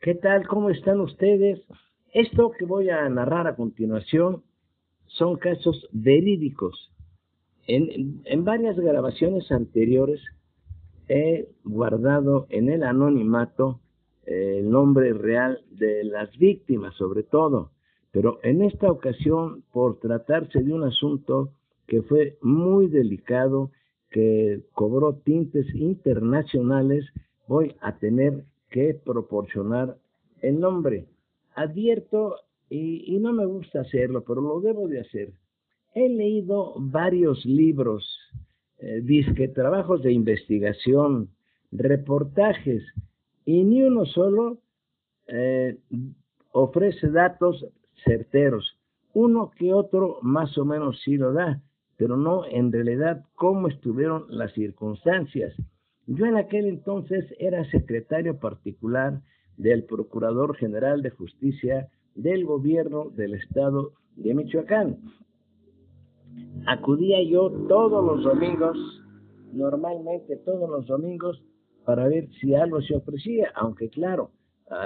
¿Qué tal? ¿Cómo están ustedes? Esto que voy a narrar a continuación son casos verídicos. En, varias grabaciones anteriores he guardado en el anonimato eh, el nombre real de las víctimas, sobre todo. Pero en esta ocasión, por tratarse de un asunto que fue muy delicado, que cobró tintes internacionales, voy a tener que proporcionar el nombre. Advierto, y, no me gusta hacerlo, pero lo debo de hacer. He leído varios libros, eh, disque trabajos de investigación, reportajes, y ni uno solo eh, ofrece datos certeros. Uno que otro más o menos sí lo da, pero no en realidad cómo estuvieron las circunstancias. Yo en aquel entonces era secretario particular del Procurador General de Justicia del gobierno del estado de Michoacán. Acudía yo todos los domingos, normalmente todos los domingos, para ver si algo se ofrecía, aunque claro,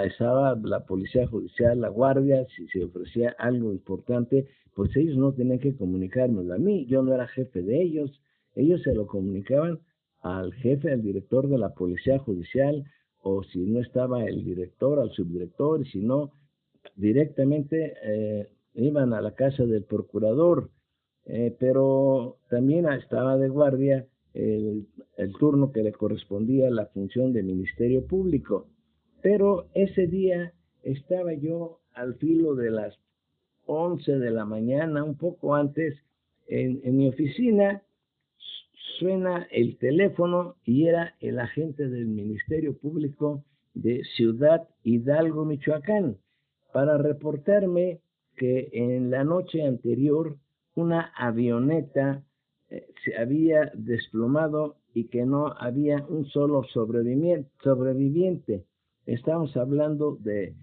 estaba la policía judicial, la guardia, si se ofrecía algo importante, pues ellos no tenían que comunicármelo a mí, yo no era jefe de ellos, ellos se lo comunicaban al jefe, al director de la policía judicial, o si no estaba el director, al subdirector, si no, directamente eh, iban a la casa del procurador, eh, pero también estaba de guardia el, turno que le correspondía a la función de Ministerio Público. Pero ese día estaba yo al filo de las 11 de la mañana, un poco antes, en mi oficina, suena el teléfono y era el agente del Ministerio Público de Ciudad Hidalgo, Michoacán, para reportarme que en la noche anterior una avioneta eh, se había desplomado y que no había un solo sobreviviente. Estamos hablando de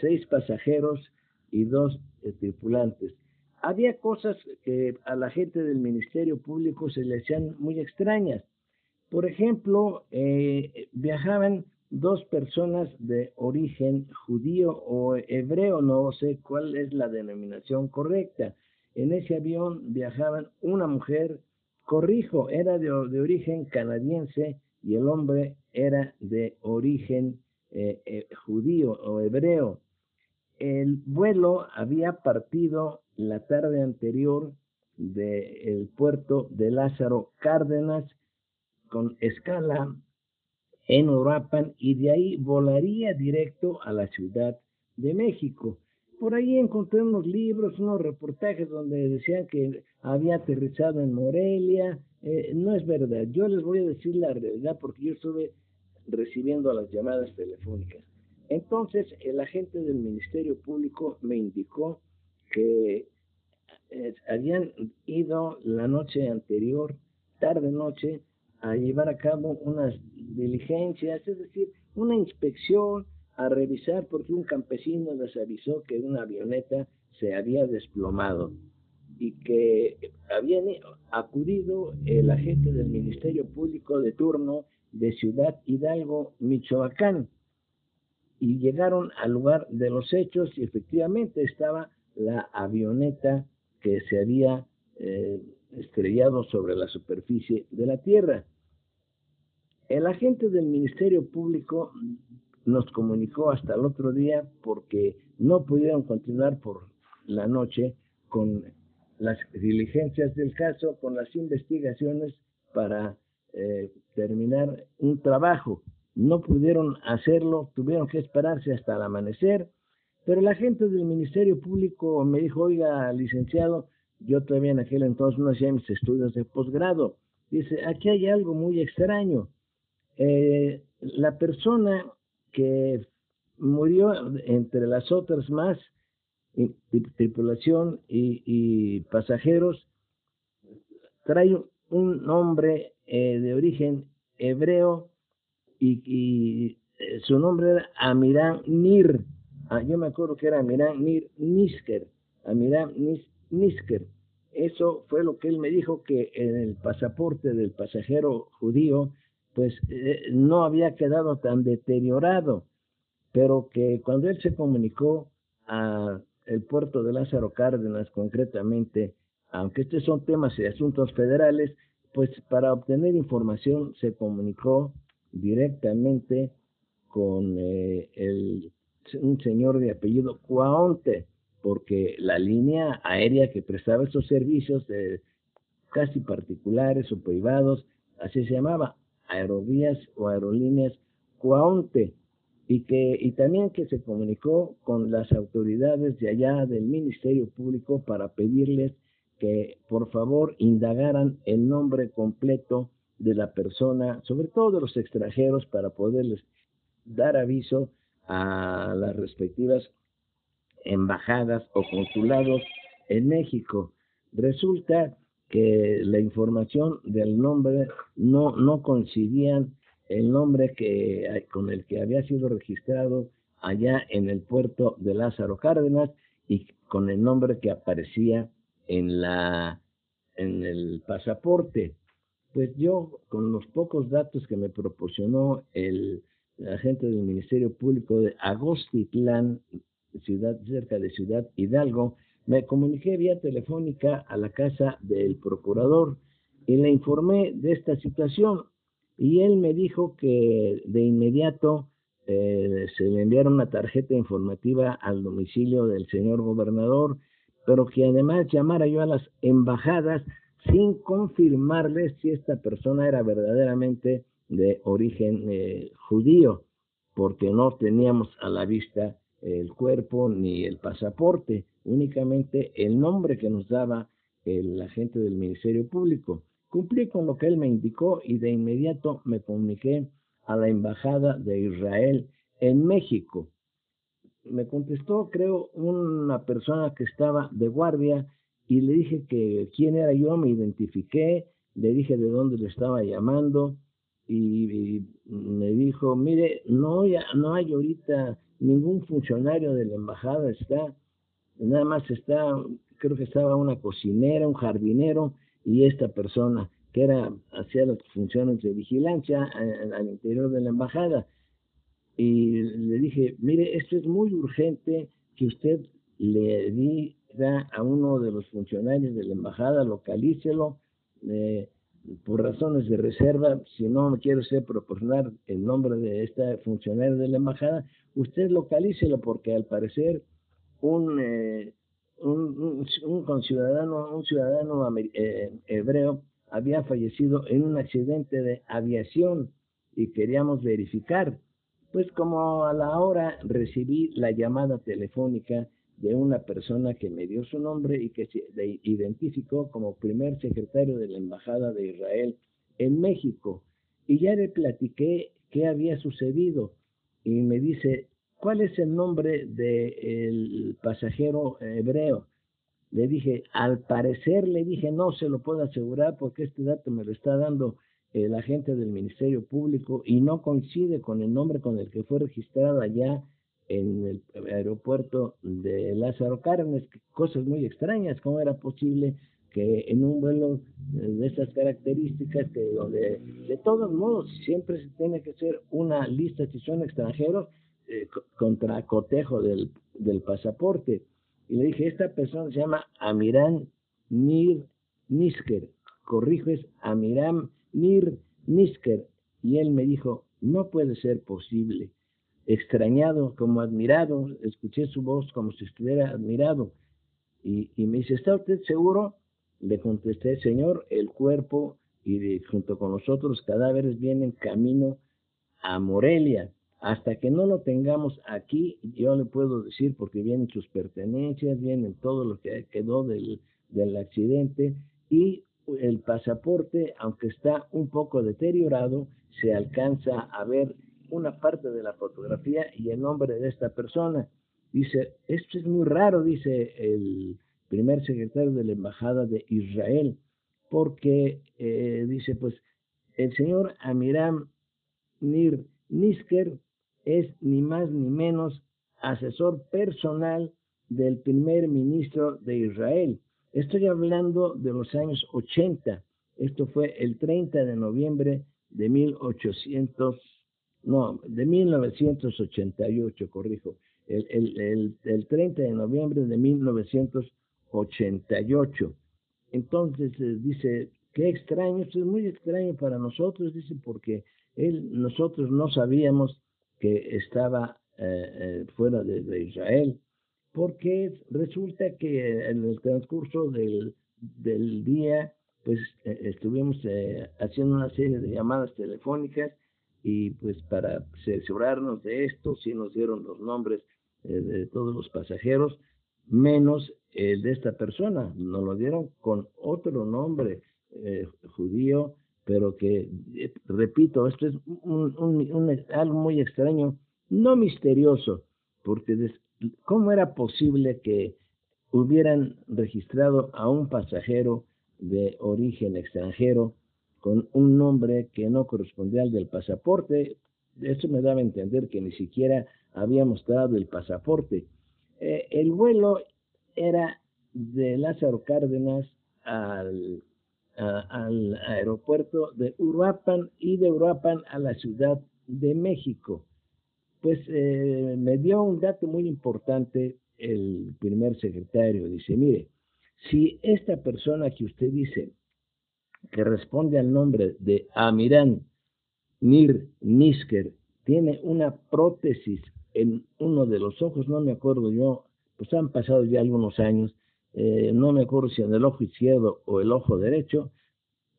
seis pasajeros y dos eh, tripulantes. Había cosas que a la gente del Ministerio Público se le hacían muy extrañas. Por ejemplo, eh, viajaban dos personas de origen judío o hebreo, no sé cuál es la denominación correcta. En ese avión viajaban una mujer, corrijo, era de, origen canadiense y el hombre era de origen eh, eh, judío o hebreo. El vuelo había partido la tarde anterior del puerto de Lázaro Cárdenas con escala en Uruapan y de ahí volaría directo a la Ciudad de México. Por ahí encontré unos libros, unos reportajes donde decían que había aterrizado en Morelia. Eh, no es verdad. Yo les voy a decir la realidad porque yo estuve recibiendo las llamadas telefónicas. Entonces, el agente del Ministerio Público me indicó que eh, habían ido la noche anterior, tarde noche, a llevar a cabo unas diligencias, es decir, una inspección a revisar porque un campesino les avisó que una avioneta se había desplomado y que habían acudido el agente del Ministerio Público de turno de Ciudad Hidalgo, Michoacán, y llegaron al lugar de los hechos y efectivamente estaba la avioneta que se había eh, estrellado sobre la superficie de la Tierra. El agente del Ministerio Público nos comunicó hasta el otro día porque no pudieron continuar por la noche con las diligencias del caso, con las investigaciones para eh, terminar un trabajo. No pudieron hacerlo, tuvieron que esperarse hasta el amanecer, pero la gente del Ministerio Público me dijo, oiga, licenciado, yo todavía en aquel entonces no hacía mis estudios de posgrado. Dice, aquí hay algo muy extraño. Eh, la persona que murió entre las otras más, tripulación y, pasajeros, trae un nombre eh, de origen hebreo y, eh, su nombre era Amiram Nir. Ah, yo me acuerdo que era Amiram Nir Nisker. Amiram Nisker. Eso fue lo que él me dijo que en el pasaporte del pasajero judío pues eh, no había quedado tan deteriorado. pero que cuando él se comunicó a el puerto de Lázaro Cárdenas concretamente, aunque estos son temas y asuntos federales, pues para obtener información se comunicó directamente con eh, el, un señor de apellido Cuaonte, porque la línea aérea que prestaba estos servicios de casi particulares o privados, así se llamaba, aerovías o aerolíneas Cuaonte, y que y también que se comunicó con las autoridades de allá del Ministerio Público para pedirles que por favor indagaran el nombre completo de la persona, sobre todo de los extranjeros, para poderles dar aviso a las respectivas embajadas o consulados en México. Resulta que la información del nombre no, no coincidían el nombre que, con el que había sido registrado allá en el puerto de Lázaro Cárdenas y con el nombre que aparecía en la en el pasaporte. Pues yo, con los pocos datos que me proporcionó el agente del Ministerio Público de Agostitlán, ciudad cerca de Ciudad Hidalgo, me comuniqué vía telefónica a la casa del procurador y le informé de esta situación. Y él me dijo que de inmediato eh, se le enviara una tarjeta informativa al domicilio del señor gobernador, pero que además llamara yo a las embajadas sin confirmarles si esta persona era verdaderamente de origen eh, judío, porque no teníamos a la vista el cuerpo ni el pasaporte, únicamente el nombre que nos daba el agente del Ministerio Público. Cumplí con lo que él me indicó y de inmediato me comuniqué a la Embajada de Israel en México. Me contestó, creo, una persona que estaba de guardia y le dije que quién era yo, me identifiqué, le dije de dónde le estaba llamando y, me dijo, mire, no, ya, no hay ahorita ningún funcionario de la embajada, está, nada más está, creo que estaba una cocinera, un jardinero y esta persona que era hacía las funciones de vigilancia al interior de la embajada. Y le dije, mire, esto es muy urgente que usted le diga a uno de los funcionarios de la embajada, localícelo, eh, por razones de reserva, si no quiere usted proporcionar el nombre de este funcionario de la embajada, usted localícelo porque al parecer un, eh, un, un, ciudadano, un ciudadano eh, hebreo había fallecido en un accidente de aviación y queríamos verificar. Pues como a la hora recibí la llamada telefónica de una persona que me dio su nombre y que se identificó como primer secretario de la Embajada de Israel en México. Y ya le platiqué qué había sucedido y me dice, ¿cuál es el nombre del pasajero hebreo? Le dije, al parecer, le dije, no se lo puedo asegurar porque este dato me lo está dando el agente del Ministerio Público y no coincide con el nombre con el que fue registrado allá en el aeropuerto de Lázaro Cárdenas, cosas muy extrañas, cómo era posible que en un vuelo de estas características, que de todos modos siempre se tiene que hacer una lista si son extranjeros, eh, contra cotejo del, del pasaporte. Y le dije, esta persona se llama Amiran Nir Nisker, corrijo, es Amiram Nir Nisker. Y él me dijo, no puede ser posible. Extrañado, como admirado, escuché su voz como si estuviera admirado. Y, me dice, ¿está usted seguro? Le contesté, Señor, el cuerpo y junto con los otros cadáveres vienen camino a Morelia. Hasta que no lo tengamos aquí, yo le puedo decir, porque vienen sus pertenencias, vienen todo lo que quedó del, del accidente y el pasaporte, aunque está un poco deteriorado, se alcanza a ver una parte de la fotografía y el nombre de esta persona. Dice, esto es muy raro, dice el primer secretario de la Embajada de Israel, porque eh, dice, pues el señor Amiram Nir Nisker es ni más ni menos asesor personal del primer ministro de Israel. Estoy hablando de los años 80. Esto fue el 30 de noviembre de 1880. No, de 1988, corrijo, el, el, el, 30 de noviembre de 1988. Entonces eh, dice, qué extraño, esto es muy extraño para nosotros, dice, porque él, nosotros no sabíamos que estaba eh, eh, fuera de, Israel, porque resulta que en el transcurso del, del día, pues estuvimos haciendo una serie de llamadas telefónicas y pues para asegurarnos de esto, sí nos dieron los nombres eh, de todos los pasajeros, menos el de esta persona. Nos lo dieron con otro nombre eh, judío, pero que, eh, repito, esto es un, algo muy extraño, no misterioso, porque ¿cómo era posible que hubieran registrado a un pasajero de origen extranjero con un nombre que no correspondía al del pasaporte. Eso me daba a entender que ni siquiera había mostrado el pasaporte. Eh, el vuelo era de Lázaro Cárdenas al, al aeropuerto de Uruapan y de Uruapan a la Ciudad de México. Pues eh, me dio un dato muy importante el primer secretario. Dice, mire, si esta persona que usted dice que responde al nombre de Amirán Nir Nisker, tiene una prótesis en uno de los ojos, no me acuerdo yo, pues han pasado ya algunos años, eh, no me acuerdo si en el ojo izquierdo o el ojo derecho,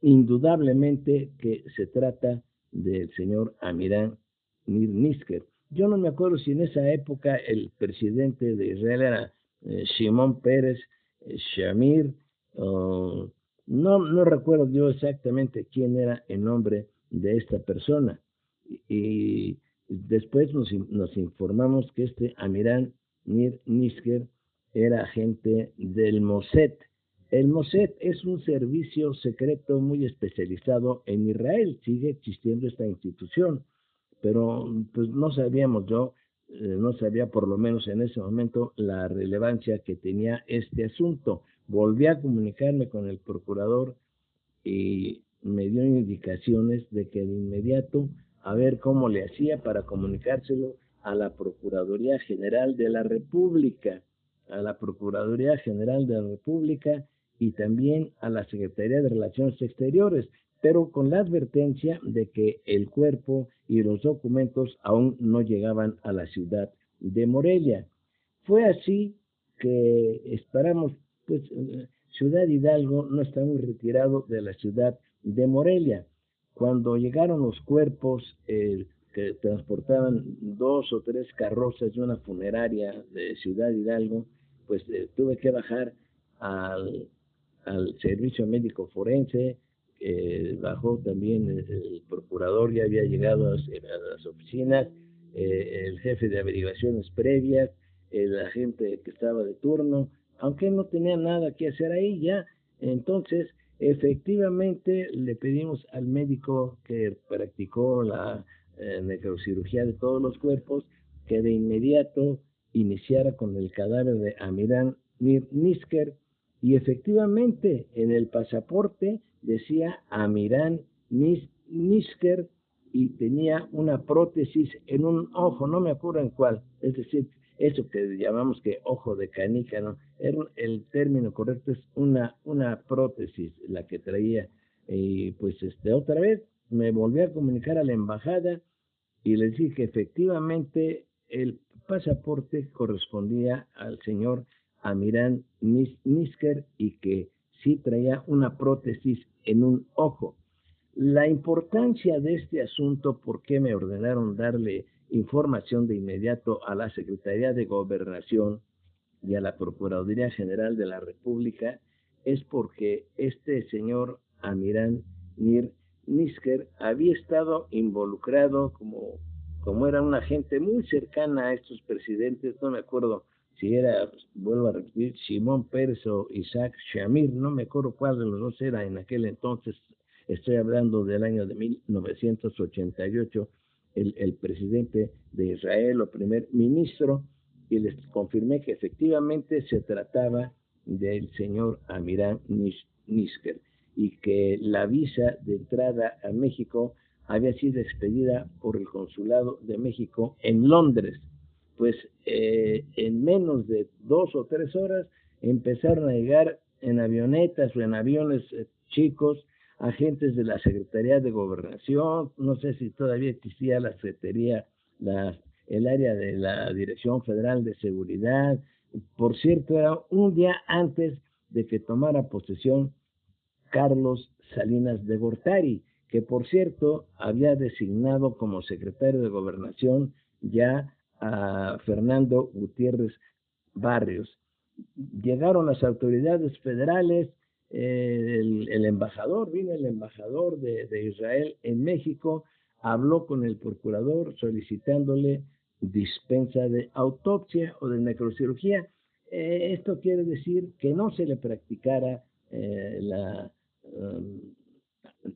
indudablemente que se trata del señor Amirán Nir Nisker. Yo no me acuerdo si en esa época el presidente de Israel era eh, Shimon Pérez eh, Shamir, o no, no recuerdo yo exactamente quién era el nombre de esta persona. Y, después nos, informamos que este Amirán Nir Nisker era agente del Mossad. El Mossad es un servicio secreto muy especializado en Israel. Sigue existiendo esta institución, pero pues no sabíamos yo, eh, no sabía por lo menos en ese momento la relevancia que tenía este asunto. Volví a comunicarme con el procurador y me dio indicaciones de que de inmediato a ver cómo le hacía para comunicárselo a la Procuraduría General de la República, a la Procuraduría General de la República y también a la Secretaría de Relaciones Exteriores, pero con la advertencia de que el cuerpo y los documentos aún no llegaban a la ciudad de Morelia. Fue así que esperamos pues eh, Ciudad Hidalgo no está muy retirado de la ciudad de Morelia. Cuando llegaron los cuerpos que transportaban dos o tres carrozas de una funeraria de Ciudad Hidalgo, pues eh, tuve que bajar al, servicio médico forense, bajó también el, procurador, ya había llegado a, las oficinas, eh, el jefe de averiguaciones previas, el agente que estaba de turno, aunque no tenía nada que hacer ahí ya. Entonces, efectivamente, le pedimos al médico que practicó la eh, necrocirugía de todos los cuerpos que de inmediato iniciara con el cadáver de Amirán Nisker y efectivamente en el pasaporte decía Amirán Nisker y tenía una prótesis en un ojo, no me acuerdo en cuál, es decir, eso que llamamos que ojo de canica, ¿no? el término correcto es una, una prótesis la que traía. Y pues este, otra vez me volví a comunicar a la embajada y les dije que efectivamente el pasaporte correspondía al señor Amirán Nisker y que sí traía una prótesis en un ojo. La importancia de este asunto, ¿por qué me ordenaron darle información de inmediato a la Secretaría de Gobernación y a la Procuraduría General de la República es porque este señor Amirán Nir Nisker había estado involucrado como, como era una gente muy cercana a estos presidentes, no me acuerdo si era, vuelvo a repetir, Simón Pérez o Isaac Shamir, no me acuerdo cuál de los dos era en aquel entonces, estoy hablando del año de 1988, el, presidente de Israel o primer ministro, y les confirmé que efectivamente se trataba del señor Amirán Nisker y que la visa de entrada a México había sido expedida por el Consulado de México en Londres. Pues eh, en menos de dos o tres horas empezaron a llegar en avionetas o en aviones eh, chicos agentes de la Secretaría de Gobernación, no sé si todavía existía la Secretaría, la, el área de la Dirección Federal de Seguridad. Por cierto, era un día antes de que tomara posesión Carlos Salinas de Gortari, que por cierto había designado como secretario de Gobernación ya a Fernando Gutiérrez Barrios. Llegaron las autoridades federales, el, embajador, vino el embajador de, Israel en México, habló con el procurador solicitándole dispensa de autopsia o de necrocirugía. Eh, esto quiere decir que no se le practicara eh, la um,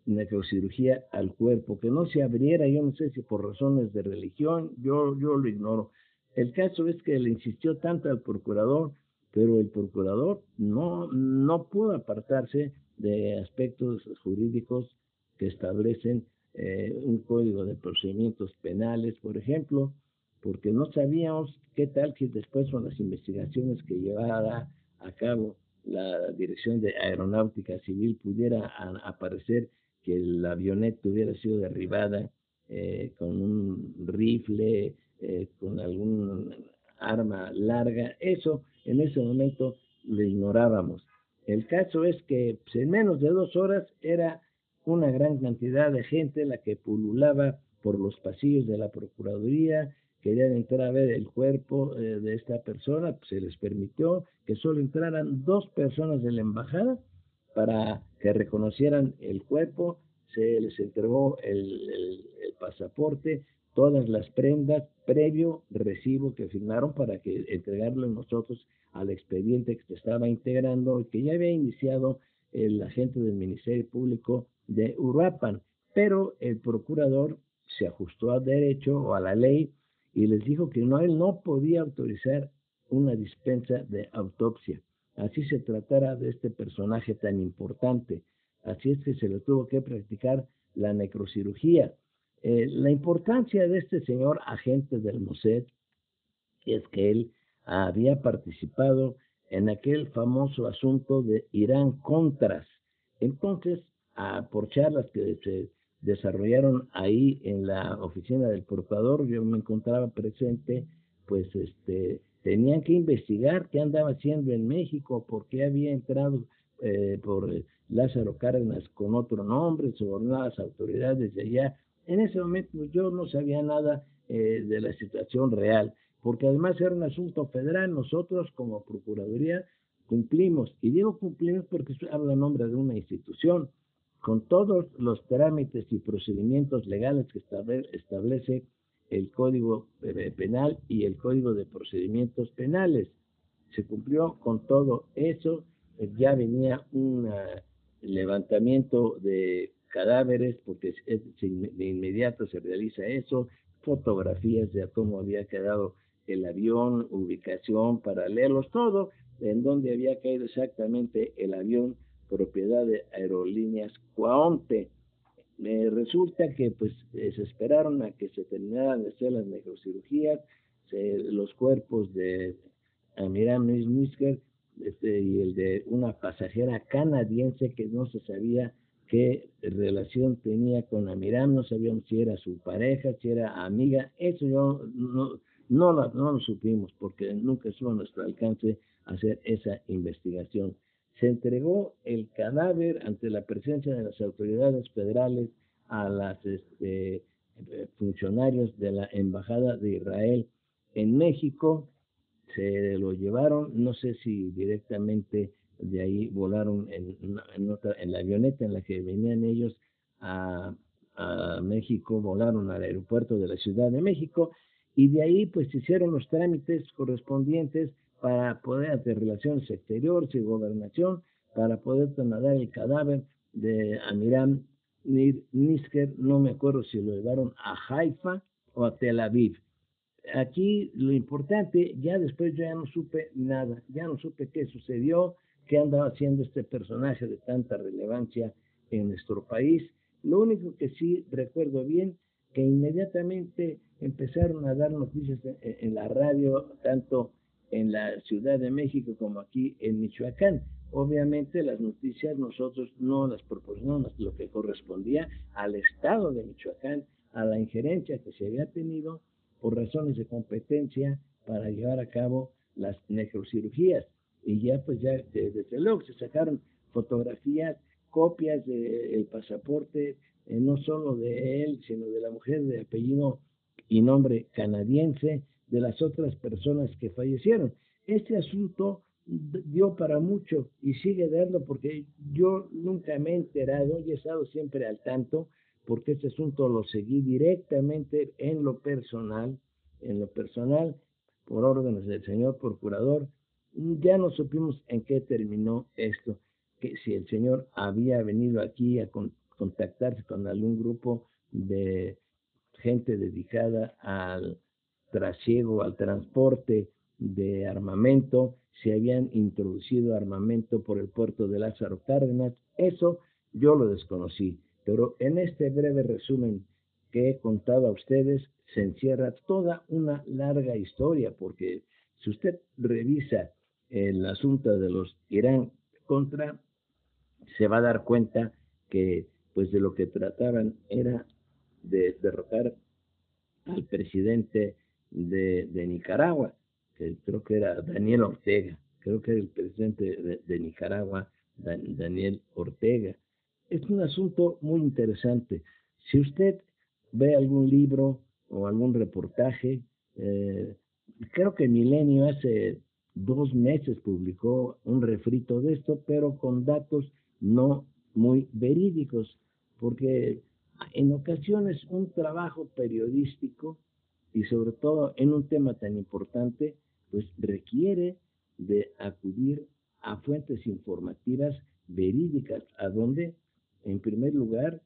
necrocirugía al cuerpo, que no se abriera, yo no sé si por razones de religión, yo, yo lo ignoro. El caso es que le insistió tanto al procurador pero el procurador no, no pudo apartarse de aspectos jurídicos que establecen eh, un código de procedimientos penales, por ejemplo, porque no sabíamos qué tal que después con las investigaciones que llevara a cabo la Dirección de Aeronáutica Civil pudiera aparecer que la avioneta hubiera sido derribada eh, con un rifle, eh, con algún arma larga, eso en ese momento lo ignorábamos. El caso es que pues, en menos de dos horas era una gran cantidad de gente la que pululaba por los pasillos de la Procuraduría, querían entrar a ver el cuerpo eh, de esta persona, pues, se les permitió que solo entraran dos personas de la embajada para que reconocieran el cuerpo, se les entregó el pasaporte, todas las prendas previo recibo que firmaron para que entregarlo nosotros al expediente que se estaba integrando y que ya había iniciado el agente del Ministerio Público de Uruapan, pero el procurador se ajustó al derecho o a la ley y les dijo que no, él no podía autorizar una dispensa de autopsia. Así se tratara de este personaje tan importante. Así es que se le tuvo que practicar la necrocirugía. Eh, la importancia de este señor agente del Mossad es que él había participado en aquel famoso asunto de Irán Contras. Entonces, por charlas que se desarrollaron ahí en la oficina del procurador, yo me encontraba presente, pues este, tenían que investigar qué andaba haciendo en México, por qué había entrado eh, por Lázaro Cárdenas con otro nombre, sobornó a las autoridades de allá en ese momento yo no sabía nada eh, de la situación real, porque además era un asunto federal, nosotros como Procuraduría cumplimos, y digo cumplimos porque habla en nombre de una institución, con todos los trámites y procedimientos legales que establece el Código eh, Penal y el Código de Procedimientos Penales. Se cumplió con todo eso, eh, ya venía un levantamiento de cadáveres, porque de inmediato se realiza eso, fotografías de cómo había quedado el avión, ubicación, para leerlos todo, en dónde había caído exactamente el avión, propiedad de Aerolíneas Cuaonte. Me resulta que pues se esperaron a que se terminaran de hacer las necrocirugías, los cuerpos de Amiram Nisker este, y el de una pasajera canadiense que no se sabía qué relación tenía con Amiram, no sabíamos si era su pareja, si era amiga, eso yo no, no, no lo supimos porque nunca estuvo a nuestro alcance hacer esa investigación. Se entregó el cadáver ante la presencia de las autoridades federales a los este, funcionarios de la Embajada de Israel en México, se lo llevaron, no sé si directamente de ahí volaron en, en, la avioneta en la que venían ellos a, México, volaron al aeropuerto de la Ciudad de México y de ahí pues hicieron los trámites correspondientes para poder hacer relaciones exteriores y gobernación para poder trasladar el cadáver de Amiram Nisker, no me acuerdo si lo llevaron a Haifa o a Tel Aviv. Aquí lo importante, ya después yo ya no supe nada, ya no supe qué sucedió, qué andaba haciendo este personaje de tanta relevancia en nuestro país. Lo único que sí recuerdo bien, que inmediatamente empezaron a dar noticias en, la radio, tanto en la Ciudad de México como aquí en Michoacán. Obviamente las noticias nosotros no las proporcionamos lo que correspondía al Estado de Michoacán, a la injerencia que se había tenido por razones de competencia para llevar a cabo las necrocirugías. Y ya pues ya desde luego se sacaron fotografías, copias del pasaporte, eh, no solo de él, sino de la mujer de apellido y nombre canadiense, de las otras personas que fallecieron. Este asunto dio para mucho y sigue dando porque yo nunca me he enterado y he estado siempre al tanto porque este asunto lo seguí directamente en lo personal, en lo personal, por órdenes del señor procurador. Ya no supimos en qué terminó esto, que si el señor había venido aquí a contactarse con algún grupo de gente dedicada al trasiego, al transporte de armamento, se habían introducido armamento por el puerto de Lázaro Cárdenas. Eso yo lo desconocí, pero en este breve resumen que he contado a ustedes se encierra toda una larga historia, porque si usted revisa el asunto de los Irán contra, se va a dar cuenta que pues de lo que trataban era de derrocar al presidente de, Nicaragua, que creo que era Daniel Ortega, creo que era el presidente de, Nicaragua, Daniel Ortega. Es un asunto muy interesante. Si usted ve algún libro o algún reportaje, eh, creo que Milenio hace dos meses publicó un refrito de esto, pero con datos no muy verídicos, porque en ocasiones un trabajo periodístico y sobre todo en un tema tan importante, pues requiere de acudir a fuentes informativas verídicas, a donde, en primer lugar,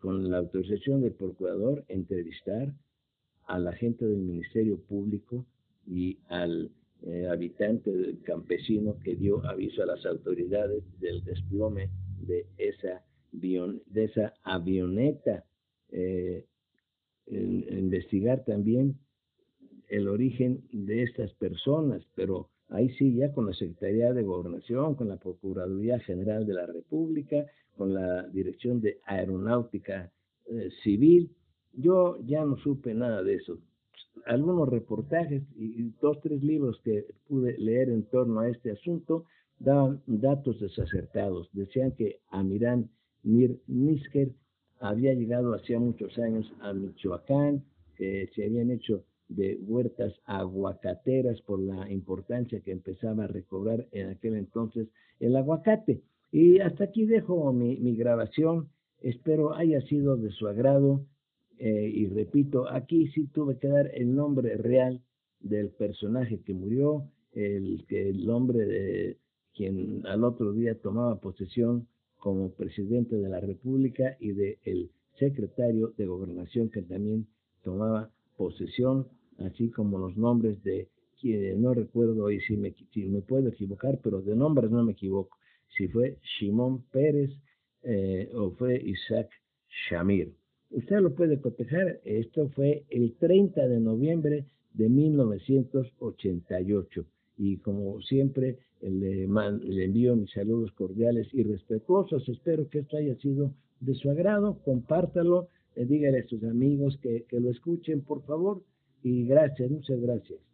con la autorización del procurador, entrevistar a la gente del Ministerio Público y al eh, habitante del campesino que dio aviso a las autoridades del desplome de esa, avioneta eh, investigar también el origen de estas personas, pero ahí sí ya con la Secretaría de Gobernación, con la Procuraduría General de la República, con la Dirección de Aeronáutica eh, Civil, yo ya no supe nada de eso. Algunos reportajes y dos, tres libros que pude leer en torno a este asunto daban datos desacertados. Decían que Amirán Mir Nisker había llegado hacía muchos años a Michoacán, que se habían hecho de huertas aguacateras por la importancia que empezaba a recobrar en aquel entonces el aguacate. Y hasta aquí dejo mi, grabación, espero haya sido de su agrado eh, y repito, aquí sí tuve que dar el nombre real del personaje que murió, el, el nombre de quien al otro día tomaba posesión como presidente de la República y del el secretario de Gobernación que también tomaba posesión, así como los nombres de quien no recuerdo hoy si me, me puedo equivocar, pero de nombres no me equivoco, si fue Shimón Pérez eh, o fue Isaac Shamir. Usted lo puede cotejar, esto fue el 30 de noviembre de 1988 y como siempre le, le, envío mis saludos cordiales y respetuosos. Espero que esto haya sido de su agrado. Compártalo, eh, dígale a sus amigos que, que lo escuchen, por favor. Y gracias, muchas gracias.